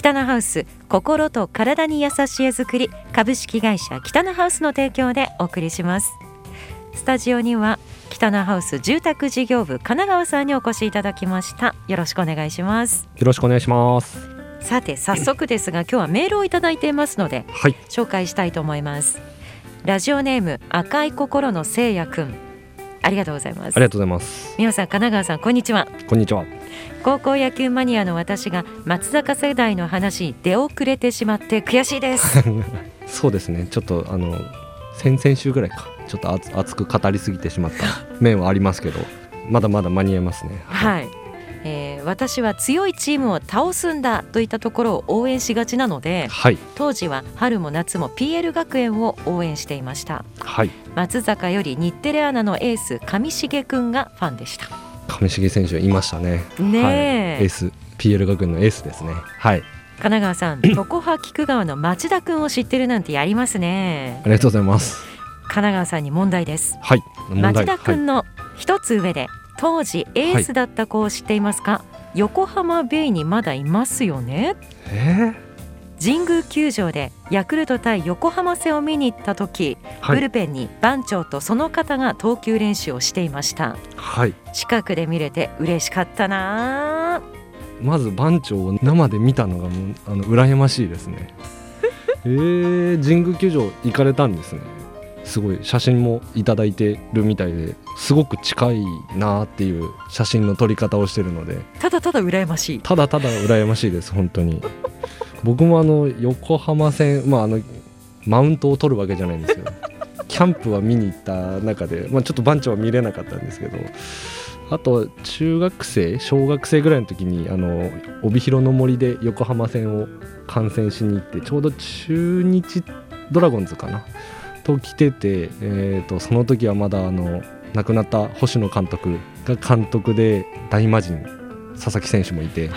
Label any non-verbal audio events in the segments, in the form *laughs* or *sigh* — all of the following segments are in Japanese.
北野ハウス心と体に優しい絵作り株式会社北野ハウスの提供でお送りします。スタジオには北野ハウス住宅事業部神奈川さんにお越しいただきました。よろしくお願いします。よろしくお願いします。さて早速ですが今日はメールをいただいていますので、はい、紹介したいと思います。ラジオネーム赤い心の聖夜くんありがとうございます。ありがとうございます。皆さん神奈川さんこんにちは。こんにちは。高校野球マニアの私が松坂世代の話に出遅れてしまって悔しいです。*laughs* そうですね。ちょっとあの先々週ぐらいか。ちょっと熱熱く語りすぎてしまった面はありますけどまだまだ間に合いますね。はい、えー私は強いチームを倒すんだといったところを応援しがちなのではい。当時は春も夏も PL 学園を応援していました。はい。松坂より日テレアナのエース上重くんがファンでした。上重選手いましたね。ねえ。はい、エース PL 学園のエースですね。はい。神奈川さん *clears throat* 常葉菊川の町田くんを知ってるなんてやりますね。ありがとうございます。神奈川さんに問題です。はい。町田くはいんの一つ上で当時エースだった子を知っていますか、横浜ベイにまだいますよね？え神宮球場でヤクルト対横浜戦を見に行った時、ー、はい。ブルペンに番長とその方が投球練習をしていました。はい。近くで見れて嬉しかったな。あまず番長を生で見たのがもうあの羨ましいですね。*laughs* えー、神宮球場行かれたんですねすごい写真もいただいてるみたいですごく近いなっていう写真の撮り方をしてるので。ただただ羨ましい。ただただ羨ましいです本当に。*laughs* 僕もあの横浜戦まああのマウントを取るわけじゃないんですよ。*laughs* キャンプは見に行った中で、まあ、ちょっと番長は見れなかったんですけど。あと中学生小学生ぐらいの時にあの帯広の森で横浜戦を観戦しに行ってちょうど中日ドラゴンズかなと来てて、えー、とその時はまだあの亡くなった星野監督が監督で大魔神佐々木選手もいて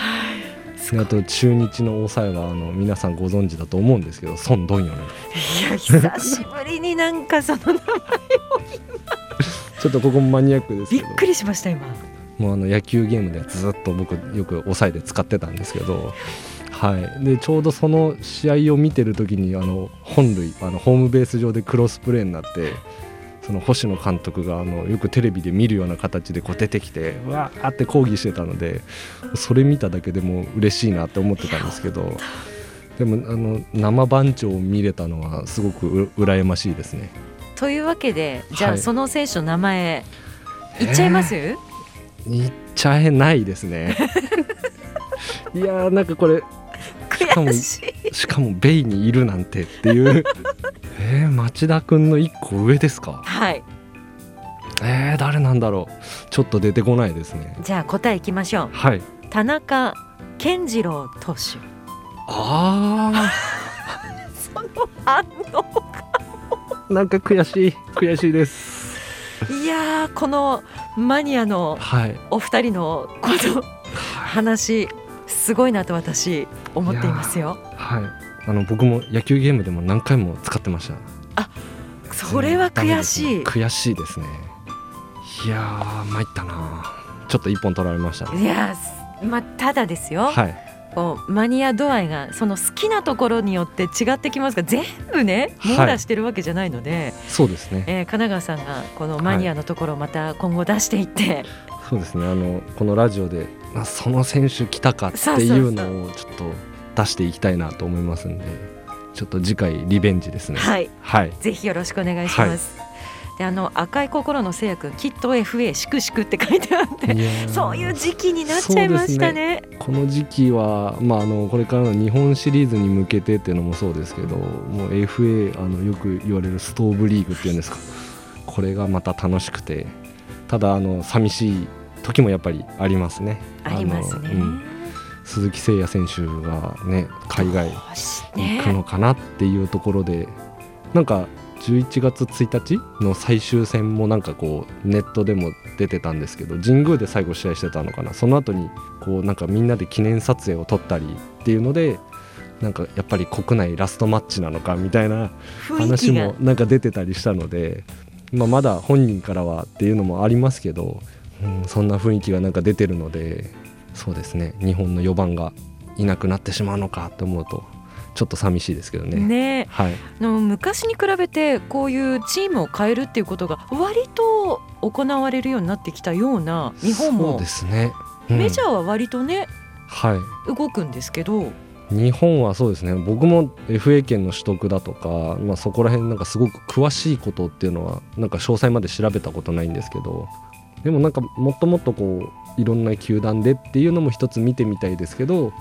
であと中日の抑えはあの皆さんご存知だと思うんですけど孫ドンヨルいや久しぶりになんかその名前 *laughs* ちょっとここもマニアックですけど。びっくりしました今。もうあの野球ゲームでずっと僕よく抑えで使ってたんですけど、はい、でちょうどその試合を見てる時にあの本塁あのホームベース上でクロスプレーになってその星野監督があのよくテレビで見るような形でこう出てきてうわーって抗議してたのでそれ見ただけでも嬉しいなって思ってたんですけどでもあの生番長を見れたのはすごくう羨ましいですね。というわけでじゃあはいその選手の名前言っちゃいます、言っちゃえないですね。*laughs* いやーなんかこれかも悔しいしかもベイにいるなんてっていう。*laughs* えー、町田くんの1個上ですか？はい。えー、誰なんだろう。ちょっと出てこないですね。じゃあ答えいきましょう。はい。田中健次郎投手。あ *laughs* その反応ーなんか悔しい。悔しいです。いやーこのマニアのはい。お二人のこの話すごいなと私思っていますよ。はい。あの僕も野球ゲームでも何回も使ってました。それは悔しい、悔しいですね。いやー参ったなちょっと一本取られましたね。いやーまあただですよ、はい。こうマニア度合いがその好きなところによって違ってきますが全部ねはい。網羅してるわけじゃないので、そうですね。えー神奈川さんがこのマニアのところをまた今後出していって、そうですね。あのこのラジオであその選手来たかっていうのをちょっと出していきたいなと思いますんでちょっと次回リベンジですね。はい。はい。ぜひよろしくお願いします。であの赤い心のせいやくんきっと FA しくしくって書いてあってそういう時期になっちゃいましたね。この時期は、まあ、あのこれからの日本シリーズに向けてっていうのもそうですけどもう FA あのよく言われるストーブリーグっていうんですか。これがまた楽しくて。ただあの寂しい時もやっぱりありますね。ありますね。うん鈴木誠也選手がね海外行くのねかなっていうところで、なんか11月1日の最終戦もなんかこうネットでも出てたんですけど神宮で最後試合してたのかなその後にこうなんかみんなで記念撮影を撮ったりっていうのでなんかやっぱり国内ラストマッチなのかみたいな話もなんか出てたりしたので、まあ、まだ本人からはっていうのもありますけど、うん、そんな雰囲気がなんか出てるのでそうですね。日本の4番がいなくなってしまうのかと思うとちょっと寂しいですけどね。ね。はい、の昔に比べてこういうチームを変えるっていうことが割と行われるようになってきたような日本そうもですね、うん。メジャーは割とねはい。動くんですけど。日本はそうですね。僕も FA 権の取得だとか、まあ、そこら辺なんかすごく詳しいことっていうのはなんか詳細まで調べたことないんですけどでもなんかもっともっとこういろんな球団でっていうのも一つ見てみたいですけど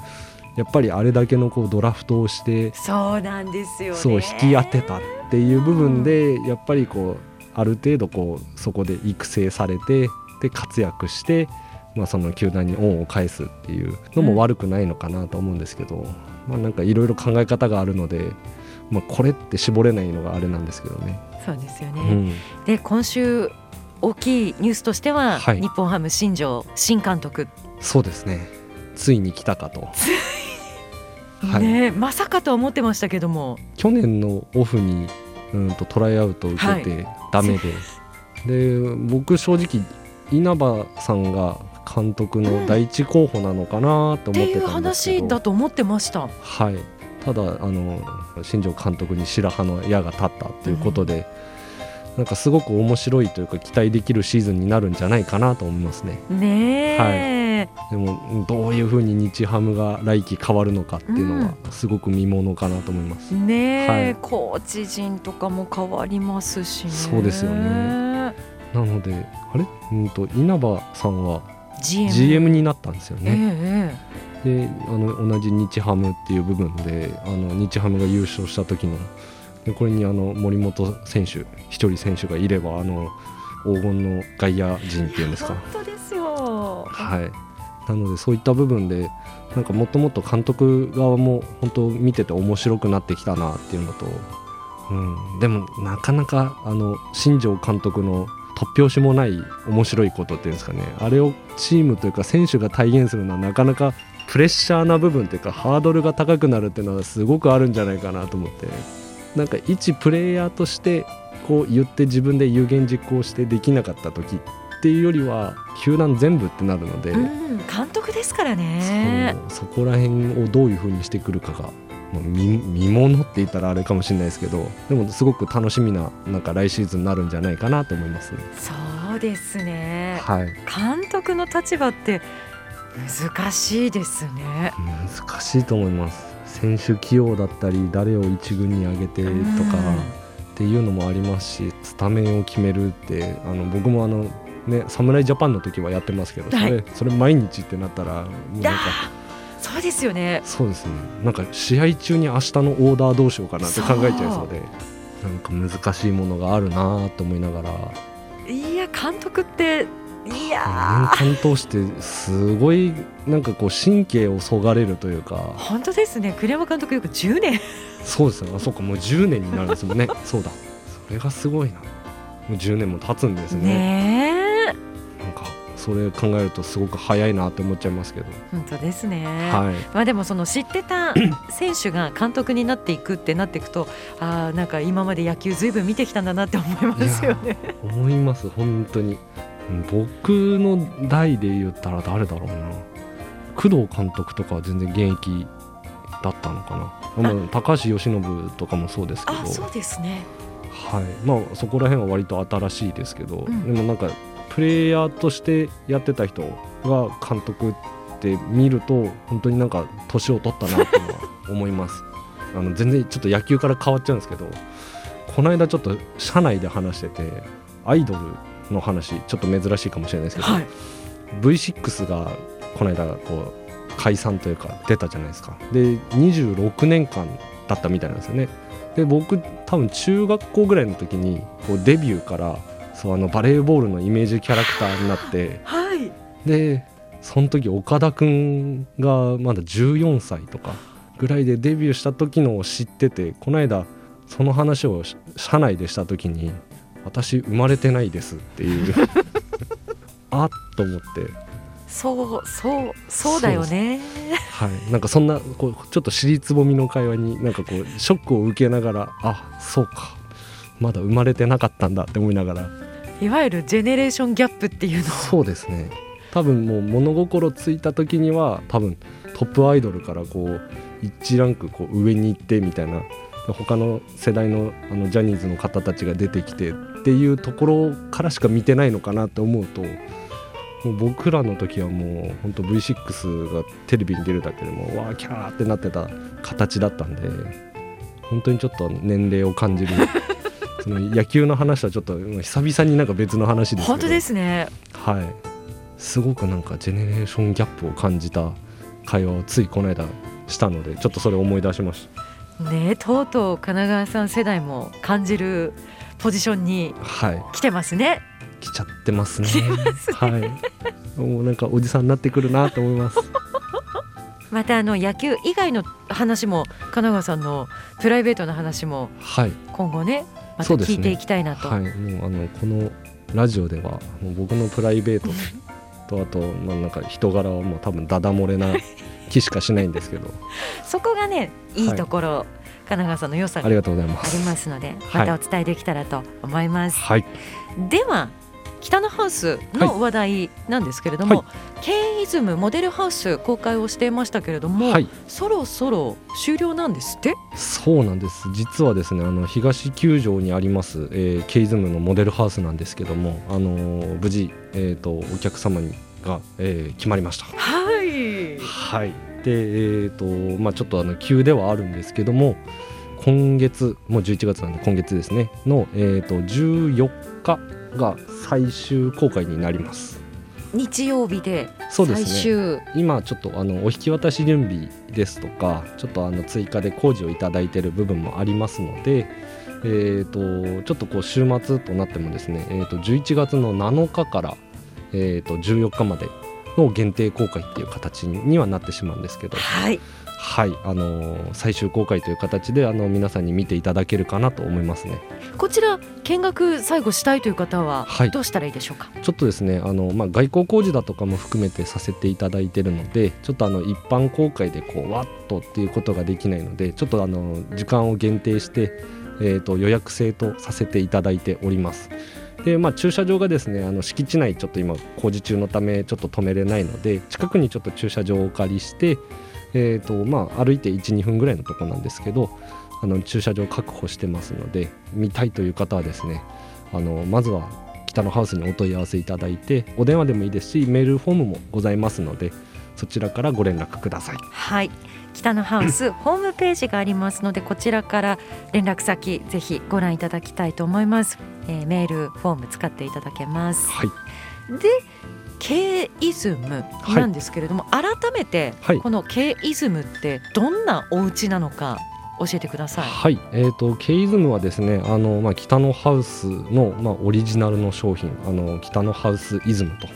やっぱりあれだけのこうドラフトをしてそうなんですよね。そう引き当てたっていう部分でやっぱりこうある程度こうそこで育成されてで活躍して、まあ、その球団に恩を返すっていうのも悪くないのかなと思うんですけど、まあ、なんかいろいろ考え方があるので、まあ、これって絞れないのがあれなんですけどね。そうですよね、うん、で今週大きいニュースとしては、はい。日本ハム新庄新監督、そうですね。ついに来たかと。はい。ねまさかとは思ってましたけども。去年のオフにうんとトライアウトを受けてダメで、で僕正直稲葉さんが監督の第一候補なのかなと思ってっていうたんですけど、話だと思ってました。はい。ただあの新庄監督に白羽の矢が立ったっていうことで、なんかすごく面白いというか期待できるシーズンになるんじゃないかなと思いますね。ねえ、でもどういうふうに日ハムが来季変わるのかっていうのはすごく見ものかなと思います、ねえ、はい。コーチ陣とかも変わりますしね。そうですよね。なのであれ？うんと稲葉さんは GM, GM になったんですよえね、え。であの同じ日ハムっていう部分であの日ハムが優勝した時のでこれにあの森本選手一人選手がいればあの黄金の外野陣っていうんですか。本当ですよ。はい。なのでそういった部分でなんかもっともっと監督側も本当見てて面白くなってきたなっていうのと、うん、でもなかなかあの新庄監督の突拍子もない面白いことっていうんですかね。あれをチームというか選手が体現するのはなかなかプレッシャーな部分というかハードルが高くなるっていうのはすごくあるんじゃないかなと思ってなんか一プレイヤーとしてこう言って自分で有言実行してできなかった時っていうよりは球団全部ってなるので、うん、監督ですからね。そこら辺をどういうふうにしてくるかが、まあ、見見ものって言ったらあれかもしれないですけどでもすごく楽しみななんか来シーズンになるんじゃないかなと思いますね。そうですね。はい、監督の立場って難しいですね。難しいと思います選手起用だったり誰を一軍に上げてとかっていうのもありますしスタメンを決めるってあの僕もあのね侍ジャパンの時はやってますけどそれ,、はい。それ毎日ってなったらもうなんかそうですよね。そうですね。なんか試合中に明日のオーダーどうしようかなって考えちゃいそうでなんか難しいものがあるなと思いながら。いや監督っていや年間通してすごいなんかこう神経をそがれるというか。ー本当ですね。栗山監督よく10年。そうですよ。あそうか。もう10年になるんですもんね。*laughs* そうだ。それがすごいな。もう10年も経つんですね。ねえ。なんかそれ考えるとすごく早いなって思っちゃいますけど、本当ですね、はい。まあでもその知ってた選手が監督になっていくってなっていくとああなんか今まで野球ずいぶん見てきたんだなって思いますよね。思います。本当に僕の代で言ったら誰だろうな。工藤監督とかは全然現役だったのかな。まあ高橋由伸とかもそうですけど。あそうですね。はい。まあ、そこら辺は割と新しいですけど、うん。でもなんかプレイヤーとしてやってた人が監督って見ると本当になんか年を取ったなっていうのは思います。*laughs* あの全然ちょっと野球から変わっちゃうんですけど。この間ちょっと社内で話しててアイドルの話ちょっと珍しいかもしれないですけど、はい。V6 がこの間こう解散というか出たじゃないですかで26年間だったみたいなんですよねで僕多分中学校ぐらいの時にこうデビューからそうあのバレーボールのイメージキャラクターになってはい。でその時岡田君がまだ14歳とかぐらいでデビューした時のを知っててこの間その話をし社内でした時に「私生まれてないです」っていう。*laughs* あっと思って。そうそうそうだよね。はい、なんかそんなこうちょっと尻つぼみの会話になんかこうショックを受けながらあそうか。まだ生まれてなかったんだって思いながら。いわゆるジェネレーションギャップっていうの。そうですね。多分もう物心ついた時には多分トップアイドルからこう1ランクこう上に行ってみたいな。他の世代のあのジャニーズの方たちが出てきてっていうところからしか見てないのかなって思うともう僕らの時はもう本当 V6 がテレビに出るだけでもわーキャーってなってた形だったんで本当にちょっと年齢を感じる *laughs* その野球の話はちょっと久々になんか別の話ですけど。本当ですね。はい。すごくなんかジェネレーションギャップを感じた会話をついこの間したのでちょっとそれを思い出しましねとうとう神奈川さん世代も感じるポジションにたはい。来てますね。来ちゃってますね。ますね。はい。もうなんかおじさんになってくるなと思います。*laughs* またあの野球以外の話も神奈川さんのプライベートな話もはい。今後ねまたそうですね。聞いていきたいなと、はい、もうあのこのラジオではもう僕のプライベートと *laughs* あと、まあ、なんか人柄はもう多分ダダ漏れな気しかしないんですけど。*laughs* そこがねいいところ、神奈川さんの良さがありがとうございます。ますのではいまたお伝えできたらと思います、はい、では北のハウスの話題なんですけれども、は K イズムモデルハウス公開をしていましたけれども、はい、そろそろ終了なんですって？そうなんです。実はですね、あの東球場にあります、えーケイズムのモデルハウスなんですけども、あのー無事えっ、とお客様にが、えー決まりました。はいはい。で、えっ、とまあちょっとあの急ではあるんですけども、今月もう11月なんで今月ですねのえっ、と14日が最終公開になります。日曜日で最そうですね。終、今ちょっとあのお引き渡し準備ですとかちょっとあの追加で工事をいただいている部分もありますので、えー、とちょっとこう週末となってもですね、えー、と11月の7日から、えー、と14日までの限定公開っていう形にはなってしまうんですけど、はい。はい。あのー最終公開という形であの皆さんに見ていただけるかなと思いますね。こちら見学最後したいという方ははい。どうしたらいいでしょうか、ちょっとですねあの、まあ、外交工事だとかも含めてさせていただいているのでちょっとあの一般公開でこうわっとっていうことができないのでちょっとあの時間を限定して、えー、と予約制とさせていただいております。でまあ、駐車場がですねあの敷地内ちょっと今工事中のためちょっと止めれないので近くにちょっと駐車場をお借りして、えーとまあ、歩いて12分ぐらいのところなんですけどあの駐車場確保してますので見たいという方はですねあのまずは北のハウスにお問い合わせいただいてお電話でもいいですしメールフォームもございますのでそちらからご連絡ください。はい。北のハウス *coughs* ホームページがありますのでこちらから連絡先ぜひご覧いただきたいと思います、えーメールフォーム使っていただけます。はい。で K イズムなんですけれども、改めてはい。この K イズムってどんなお家なのか教えてください。はい、えー、とケイズムはですねあの、まあ、北のハウスの、まあ、オリジナルの商品あの北のハウスイズムと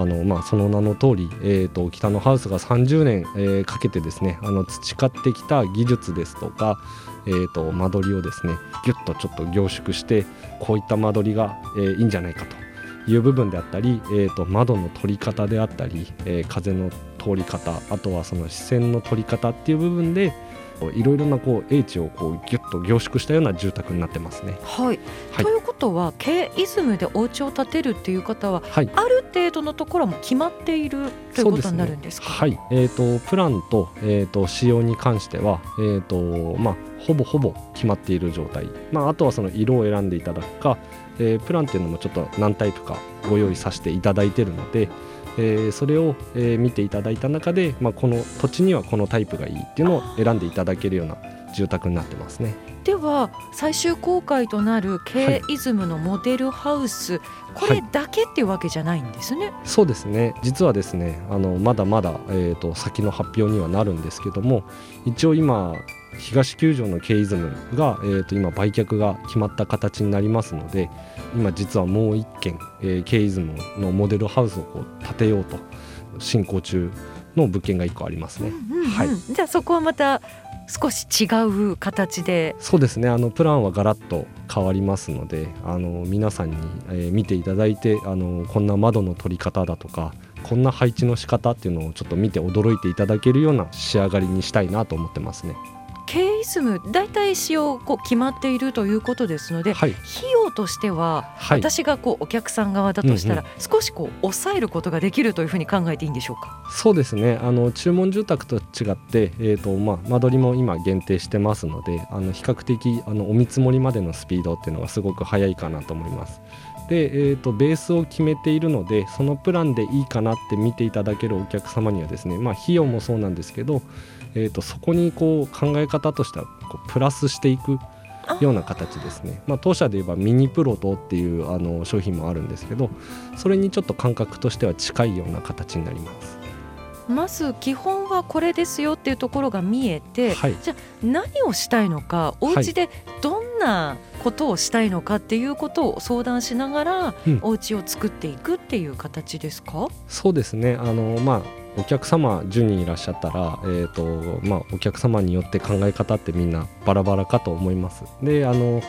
あの、まあ、その名の通り、えー、と北のハウスが30年、えーかけてですねあの培ってきた技術ですとか、えー、と間取りをですねぎゅっとちょっと凝縮してこういった間取りが、えーいいんじゃないかという部分であったり、えー、と窓の取り方であったり、えー風の通り方あとはその視線の取り方っていう部分でいろいろなこう英知をこうギュッと凝縮したような住宅になってますね。はい、はいということは K イズムでお家を建てるっていう方ははい。ある程度のところはもう決まっているということになるんですか？はい。えっ、とプランとえっ、と仕様に関してはえっ、とまあほぼほぼ決まっている状態。まああとはその色を選んでいただくか、えープランっていうのもちょっと何タイプかご用意させていただいているので。えーそれを、えー見ていただいた中で、まあ、この土地にはこのタイプがいいっていうのを選んでいただけるような住宅になってますね。では最終公開となる K イズムのモデルハウス、これだけっていうわけじゃないんですね。そうですね実はですねあのまだまだ、えー、と先の発表にはなるんですけども一応今東球場のケイズムが、えー、と今売却が決まった形になりますので今実はもう一軒、えーケイズムのモデルハウスをこう建てようと進行中の物件が1個ありますね。うんうんはいじゃあそこはまた少し違う形でそうですねあのプランはガラッと変わりますのであの皆さんに、えー見ていただいてあのこんな窓の取り方だとかこんな配置の仕方っていうのをちょっと見て驚いていただけるような仕上がりにしたいなと思ってますね。K イズム大体使用こう決まっているということですので、はい費用としては、はい私がこうお客さん側だとしたら、うん少しこう抑えることができるというふうに考えていいんでしょうか？そうですねあの注文住宅と違って、えーとまあ、間取りも今限定してますのであの比較的あのお見積もりまでのスピードっていうのがすごく速いかなと思います。で、えー、とベースを決めているのでそのプランでいいかなって見ていただけるお客様にはですね、まあ、費用もそうなんですけど、えー、とそこにこう考え方としてはこうプラスしていくような形ですね、まあ、当社で言えばミニプロトっていうあの商品もあるんですけどそれにちょっと感覚としては近いような形になります。まず基本はこれですよっていうところが見えて、はい。じゃあ何をしたいのかお家でどんなことをしたいのかっていうことを相談しながら、うん。お家を作っていくっていう形ですか？そうですね。あのまあお客様10人いらっしゃったら、えーとまあ、お客様によって考え方ってみんなバラバラかと思います。であの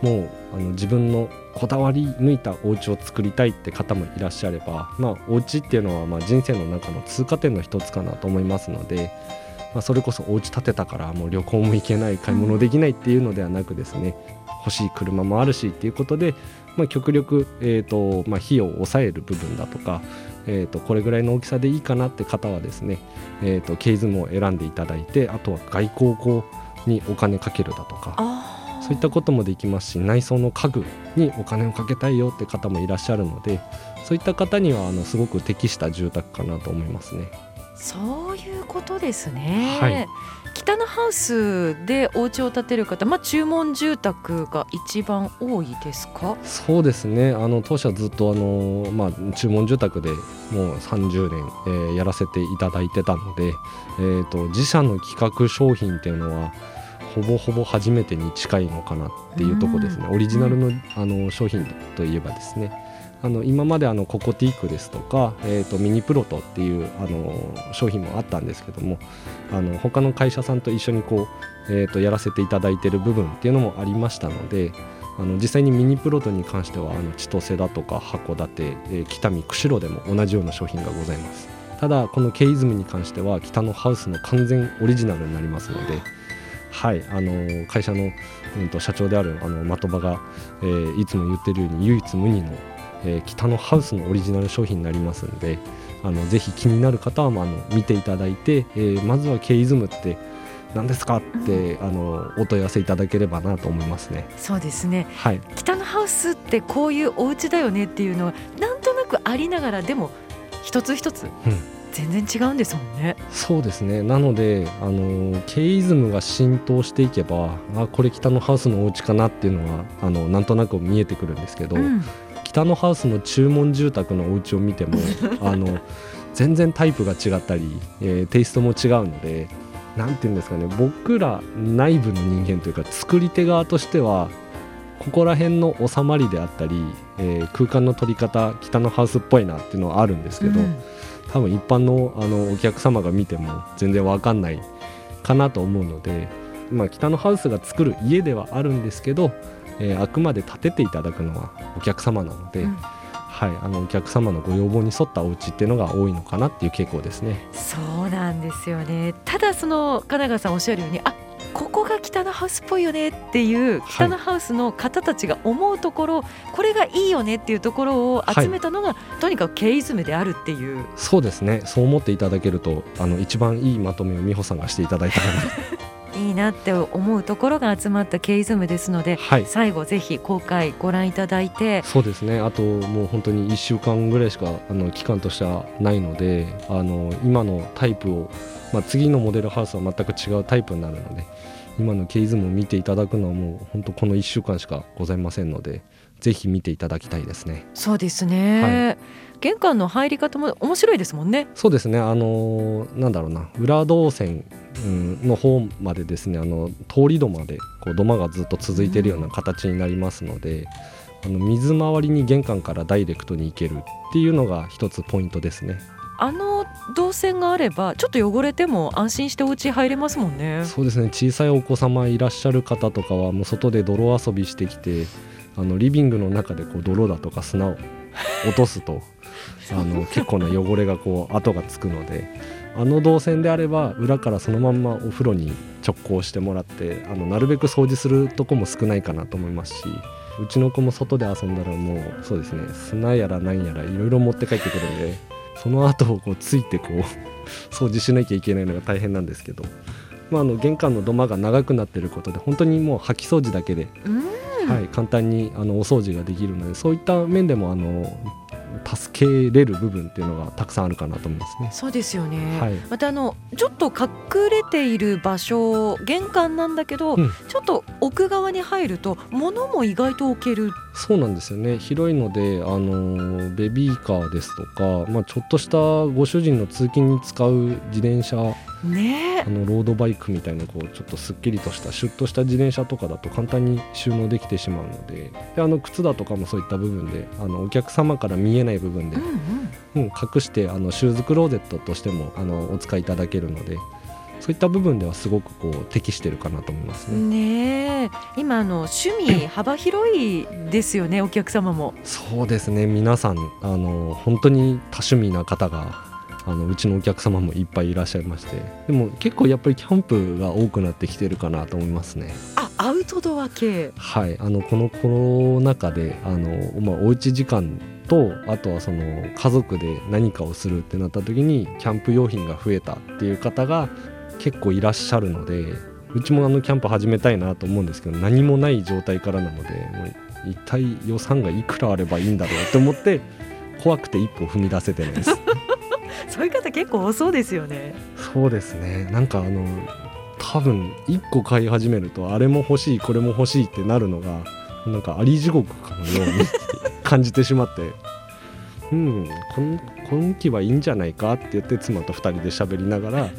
もうあの自分のこだわり抜いたお家を作りたいって方もいらっしゃれば、まあ、お家っていうのはまあ人生の中の通過点の一つかなと思いますので、まあ、それこそお家建てたからもう旅行も行けない買い物できないっていうのではなくですね欲しい車もあるしっていうことで、まあ、極力、えーとまあ、費用を抑える部分だとかえー、とこれぐらいの大きさでいいかなって方はですね、えー、とケイズムを選んでいただいてあとは外交語にお金かけるだとかあそういったこともできますし内装の家具にお金をかけたいよって方もいらっしゃるのでそういった方にはあのすごく適した住宅かなと思いますね。そういうことですね、はい。北のハウスでお家を建てる方、まあ、注文住宅が一番多いですか？そうですね。あの当社ずっとあの、まあ、注文住宅でもう30年、えーやらせていただいてたので、えー、と自社の企画商品っていうのはほぼほぼ初めてに近いのかなっていうところですね、オリジナルの,、あの商品といえばですねあの今まであのココティークですとか、えー、とミニプロトっていうあの商品もあったんですけどもあの他の会社さんと一緒にこう、えー、とやらせていただいてる部分っていうのもありましたのであの実際にミニプロトに関してはあの千歳だとか函館、えー北見釧路でも同じような商品がございます。ただこのケイズムに関しては北のハウスの完全オリジナルになりますのではいあの会社の、うん、と社長であるあの的場が、えーいつも言ってるように唯一無二の、えー北のハウスのオリジナル商品になりますのであのぜひ気になる方は、まあ、あの見ていただいて、えーまずはケイズムって何ですかって、あのお問い合わせいただければなと思いますね。そうですね。はい、北のハウスってこういうお家だよねっていうのはなんとなくありながらでも一つ一つうん。全然違うんですもんね。そうですね。なのであのケイズムが浸透していけばあこれ北のハウスのお家かなっていうのはあのなんとなく見えてくるんですけど、うん北のハウスの注文住宅のお家を見ても *laughs* あの全然タイプが違ったり、えーテイストも違うのでなんていうんですかね僕ら内部の人間というか作り手側としてはここら辺の収まりであったり、えー空間の取り方北のハウスっぽいなっていうのはあるんですけど、うん。多分一般のあのお客様が見ても全然わかんないかなと思うので、まあ、北のハウスが作る家ではあるんですけど、えーあくまで建てていただくのはお客様なので、うん。はい、あのお客様のご要望に沿ったお家っていうのが多いのかなっていう傾向ですね。そうなんですよね。ただその金川さんおっしゃるようにあここが北のハウスっぽいよねっていう北のハウスの方たちが思うところ、これがいいよねっていうところを集めたのが、とにかくケイズムであるっていう。そうですね。そう思っていただけるとあの一番いいまとめを美穂さんがしていただいたので *laughs* いいなって思うところが集まったケイズムですので、はい。最後ぜひ公開ご覧いただいて。そうですね。あともう本当に1週間ぐらいしかあの期間としてはないのであの今のタイプを、まあ、次のモデルハウスは全く違うタイプになるので今のケイズムを見ていただくのはもう本当この1週間しかございませんのでぜひ見ていただきたいですね。そうですね、玄関の入り方も面白いですもんね。そうですねあのなんだろうな裏動線うんの方までですねあの通り土までこう土間がずっと続いているような形になりますので、あの水回りに玄関からダイレクトに行けるっていうのが一つポイントですね。あの動線があればちょっと汚れても安心してお家入れますもんね。そうですね小さいお子様いらっしゃる方とかはもう外で泥遊びしてきてあのリビングの中でこう泥だとか砂を落とすと。あの結構な汚れがこう跡がつくので。あの動線であれば裏からそのまんまお風呂に直行してもらってあのなるべく掃除するとこも少ないかなと思いますし。うちの子も外で遊んだらもうそうですね。砂やら何やらいろいろ持って帰ってくるんでその後をこうついてこう掃除しなきゃいけないのが大変なんですけど、まあ、あの玄関の土間が長くなってることで本当にもう掃き掃除だけで、はい、簡単にあのお掃除ができるのでそういった面でもあの助けれる部分っていうのがたくさんあるかなと思いますね。そうですよね。はいまたあのちょっと隠れている場所玄関なんだけど、うんちょっと奥側に入ると物も意外と置ける。そうなんですよね。広いので、あのベビーカーですとか、まあ、ちょっとしたご主人の通勤に使う自転車ね。あのロードバイクみたいなこうちょっとすっきりとしたシュッとした自転車とかだと簡単に収納できてしまうので。であの靴だとかもそういった部分であのお客様から見えない部分で、うんうん。うん、隠してあのシューズクローゼットとしてもあのお使いいただけるのでそういった部分ではすごくこう適してるかなと思いますね。ねえ今あの趣味幅広いですよね *clears throat* お客様も。そうですね皆さんあの本当に多趣味な方があのうちのお客様もいっぱいいらっしゃいましてでも結構やっぱりキャンプが多くなってきてるかなと思いますね。あアウトドア系。はい、あのこのコロナ禍であの、まあ、おうち時間とあとはその家族で何かをするってなった時にキャンプ用品が増えたっていう方が結構いらっしゃるのでうちもあのキャンプ始めたいなと思うんですけど何もない状態からなのでもう一体予算がいくらあればいいんだろうって思って怖くて一歩踏み出せてないです。*laughs* そういう方結構多そうですよね。そうですね。なんかあの多分1個買い始めるとあれも欲しいこれも欲しいってなるのがなんかあり地獄かのように感じてしまって。うん今今期はいいんじゃないかって言って妻と2人で喋りながら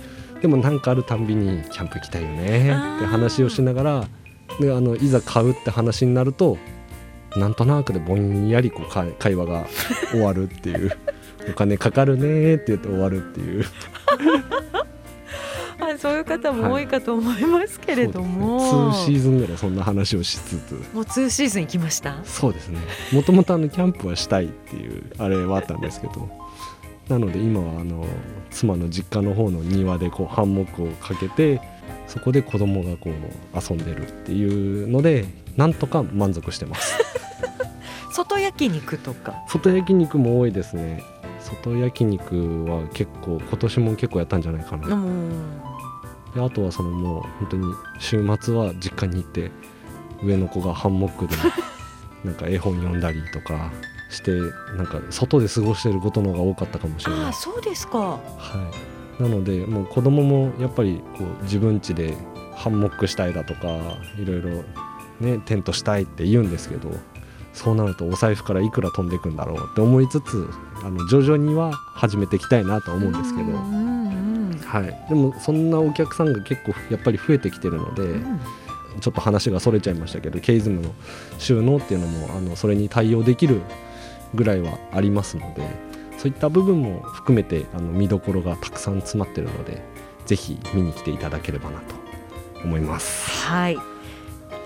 でも何かあるたんびにキャンプ行きたいよねって話をしながらであのいざ買うって話になるとなんとなくでぼんやりこう会会話が終わるっていう。*laughs* お金かかるねって言って終わるっていう。*laughs* あそういう方も多いかと思いますけれども。そうですね、2シーズンぐらいそんな話をしつつ。もう2シーズン行きました？そうですね。もともとキャンプはしたいっていうあれはあったんですけどなので今はあの妻の実家の方の庭でこうハンモックをかけてそこで子供がこう遊んでるっていうのでなんとか満足してます *laughs* 外焼肉とか？外焼肉も多いですね外焼肉は結構今年も結構やったんじゃないかなうん。であとはそのもう本当に週末は実家に行って上の子がハンモックでなんか絵本読んだりとかしてなんか外で過ごしてることの方が多かったかもしれない。ああそうですか。はい、なのでもう子供もやっぱりこう自分家でハンモックしたいだとかいろいろねテントしたいって言うんですけどそうなるとお財布からいくら飛んでいくんだろうって思いつつあの徐々には始めていきたいなとは思うんですけど、はい、でもそんなお客さんが結構やっぱり増えてきてるので、うん。ちょっと話がそれちゃいましたけどケイズムの収納っていうのもあのそれに対応できるぐらいはありますのでそういった部分も含めてあの見どころがたくさん詰まってるのでぜひ見に来ていただければなと思います。はい。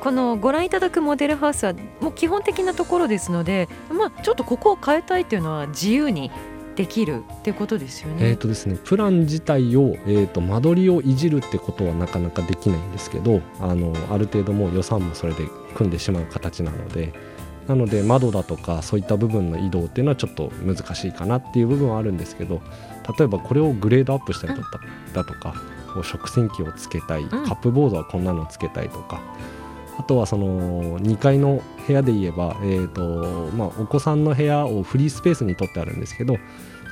このご覧いただくモデルハウスはもう基本的なところですので、まあちょっとここを変えたいというのは自由にできるっていうことですよね。えーとですね、プラン自体を、えー、と間取りをいじるってことはなかなかできないんですけどあのある程度もう予算もそれで組んでしまう形なのでなので窓だとかそういった部分の移動っていうのはちょっと難しいかなっていう部分はあるんですけど例えばこれをグレードアップしたりだとだとかこう食洗機をつけたいカップボードはこんなのつけたいとか。あとはその2階の部屋で言えば、えーとまあ、お子さんの部屋をフリースペースに取ってあるんですけど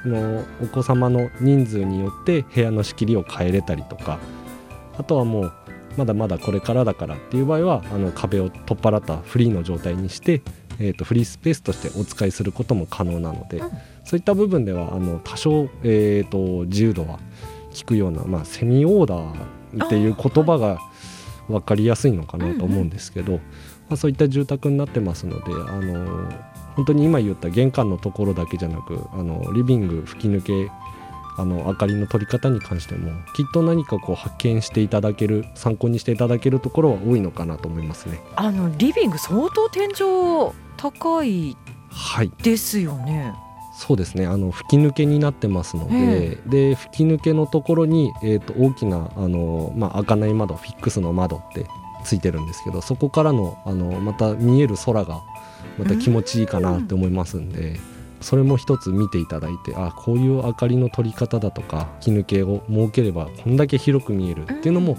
そのお子様の人数によって部屋の仕切りを変えれたりとかあとはもうまだまだこれからだからっていう場合はあの壁を取っ払ったフリーの状態にして、えー、とフリースペースとしてお使いすることも可能なので、うんそういった部分ではあの多少、えー、と自由度は効くような、まあ、セミオーダーっていう言葉が分かりやすいのかなと思うんですけど、まあ、そういった住宅になってますのであの本当に今言った玄関のところだけじゃなくあのリビング吹き抜けあの明かりの取り方に関してもきっと何かこう発見していただける参考にしていただけるところは多いのかなと思いますね。あのリビング相当天井高いはい。ですよね。そうですね。あの吹き抜けになってますので、で吹き抜けのところに、えー、と大きなあの、まあ、開かない窓フィックスの窓ってついてるんですけどそこからのあのまた見える空がまた気持ちいいかなって思いますんで、それも一つ見ていただいてあこういう明かりの取り方だとか吹き抜けを設ければこんだけ広く見えるっていうのも、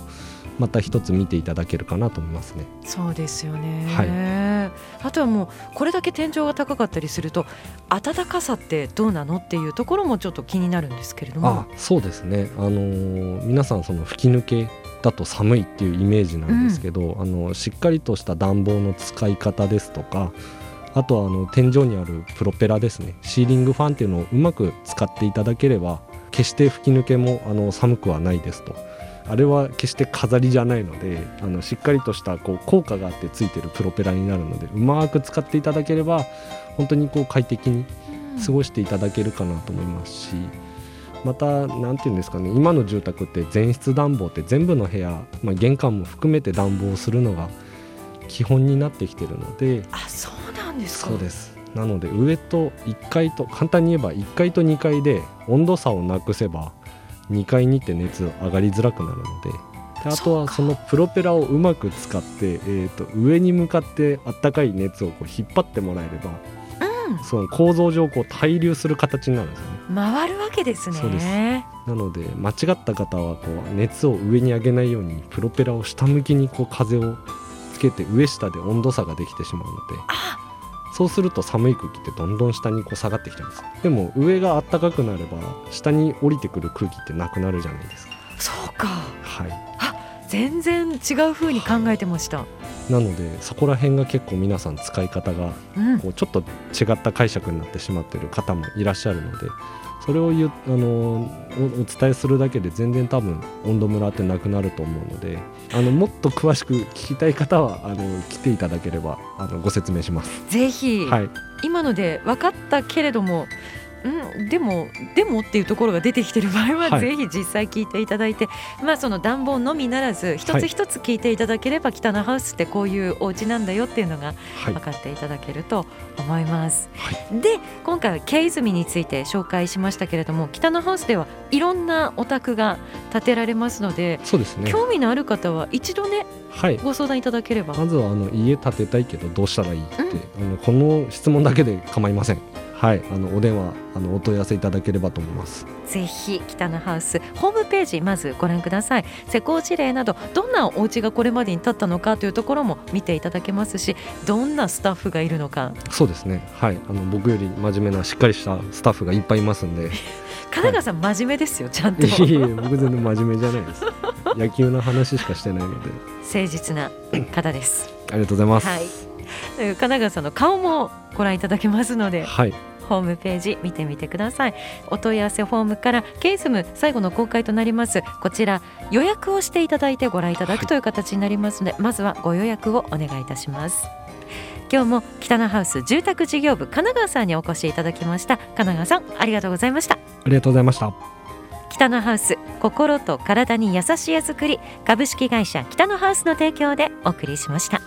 また一つ見ていただけるかなと思いますね。そうですよね、はい、あとはもうこれだけ天井が高かったりすると暖かさってどうなのっていうところもちょっと気になるんですけれども。あそうですね、あのー、皆さんその吹き抜けだと寒いっていうイメージなんですけど、うん、あのしっかりとした暖房の使い方ですとかあとはあの天井にあるプロペラですね。シーリングファンっていうのをうまく使っていただければ決して吹き抜けもあの寒くはないですとあれは決して飾りじゃないのであのしっかりとしたこう効果があってついてるプロペラになるのでうまく使っていただければ本当にこう快適に過ごしていただけるかなと思いますし、また何て言うんですかね今の住宅って全室暖房って全部の部屋、まあ、玄関も含めて暖房するのが基本になってきてるのであそうなんですか。そうです。なので上と1階と簡単に言えば1階と2階で温度差をなくせば2階に行って熱上がりづらくなるのでであとはそのプロペラをうまく使って、えーと、上に向かってあったかい熱をこう引っ張ってもらえれば、うん、その構造上こう対流する形になるんですよね。回るわけですね。そうです。なので間違った方はこう熱を上に上げないようにプロペラを下向きにこう風をつけて上下で温度差ができてしまうのでそうすると寒い空気ってどんどん下にこう下がってきてます。でも上が暖かくなれば下に降りてくる空気ってなくなるじゃないですか。そうか。はい。あ全然違う風に考えてました、なのでそこら辺が結構皆さん使い方がこうちょっと違った解釈になってしまってる方もいらっしゃるのでそれを言あのお伝えするだけで全然多分温度ムラってなくなると思うのであのもっと詳しく聞きたい方はあの来ていただければあのご説明します。ぜひ、はい、今ので分かったけれどもうん、でもでもっていうところが出てきてる場合は、はい、ぜひ実際聞いていただいて、まあ、その暖房のみならず一つ一つ聞いていただければ、はい、北のハウスってこういうお家なんだよっていうのが分かっていただけると思います。はい、で今回は経泉について紹介しましたけれども北のハウスではいろんなお宅が建てられますのでそうです、ね、興味のある方は一度ねはい、ご相談いただければ。まずはあの家建てたいけどどうしたらいいって、うん、この質問だけで構いませんはいあのお電話あのお問い合わせいただければと思います。ぜひ北のハウスホームページまずご覧ください。施工事例などどんなお家がこれまでに建ったのかというところも見ていただけますしどんなスタッフがいるのか。そうですね。はいあの僕より真面目なしっかりしたスタッフがいっぱいいますんで。*laughs* 神奈川さん、真面目ですよちゃんと。いえいえ僕全然真面目じゃないです。野球の話しかしてないので。誠実な方ですありがとうございます、はい、神奈川さんの顔もご覧いただけますので、はい、ホームページ見てみてください。お問い合わせフォームからケースム最後の公開となります。こちら予約をしていただいてご覧いただくという形になりますので、はい、まずはご予約をお願いいたします。今日も北のハウス住宅事業部神奈川さんにお越しいただきました。神奈川さんありがとうございました。ありがとうございました。北のハウス心と体に優しい作り株式会社北のハウスの提供でお送りしました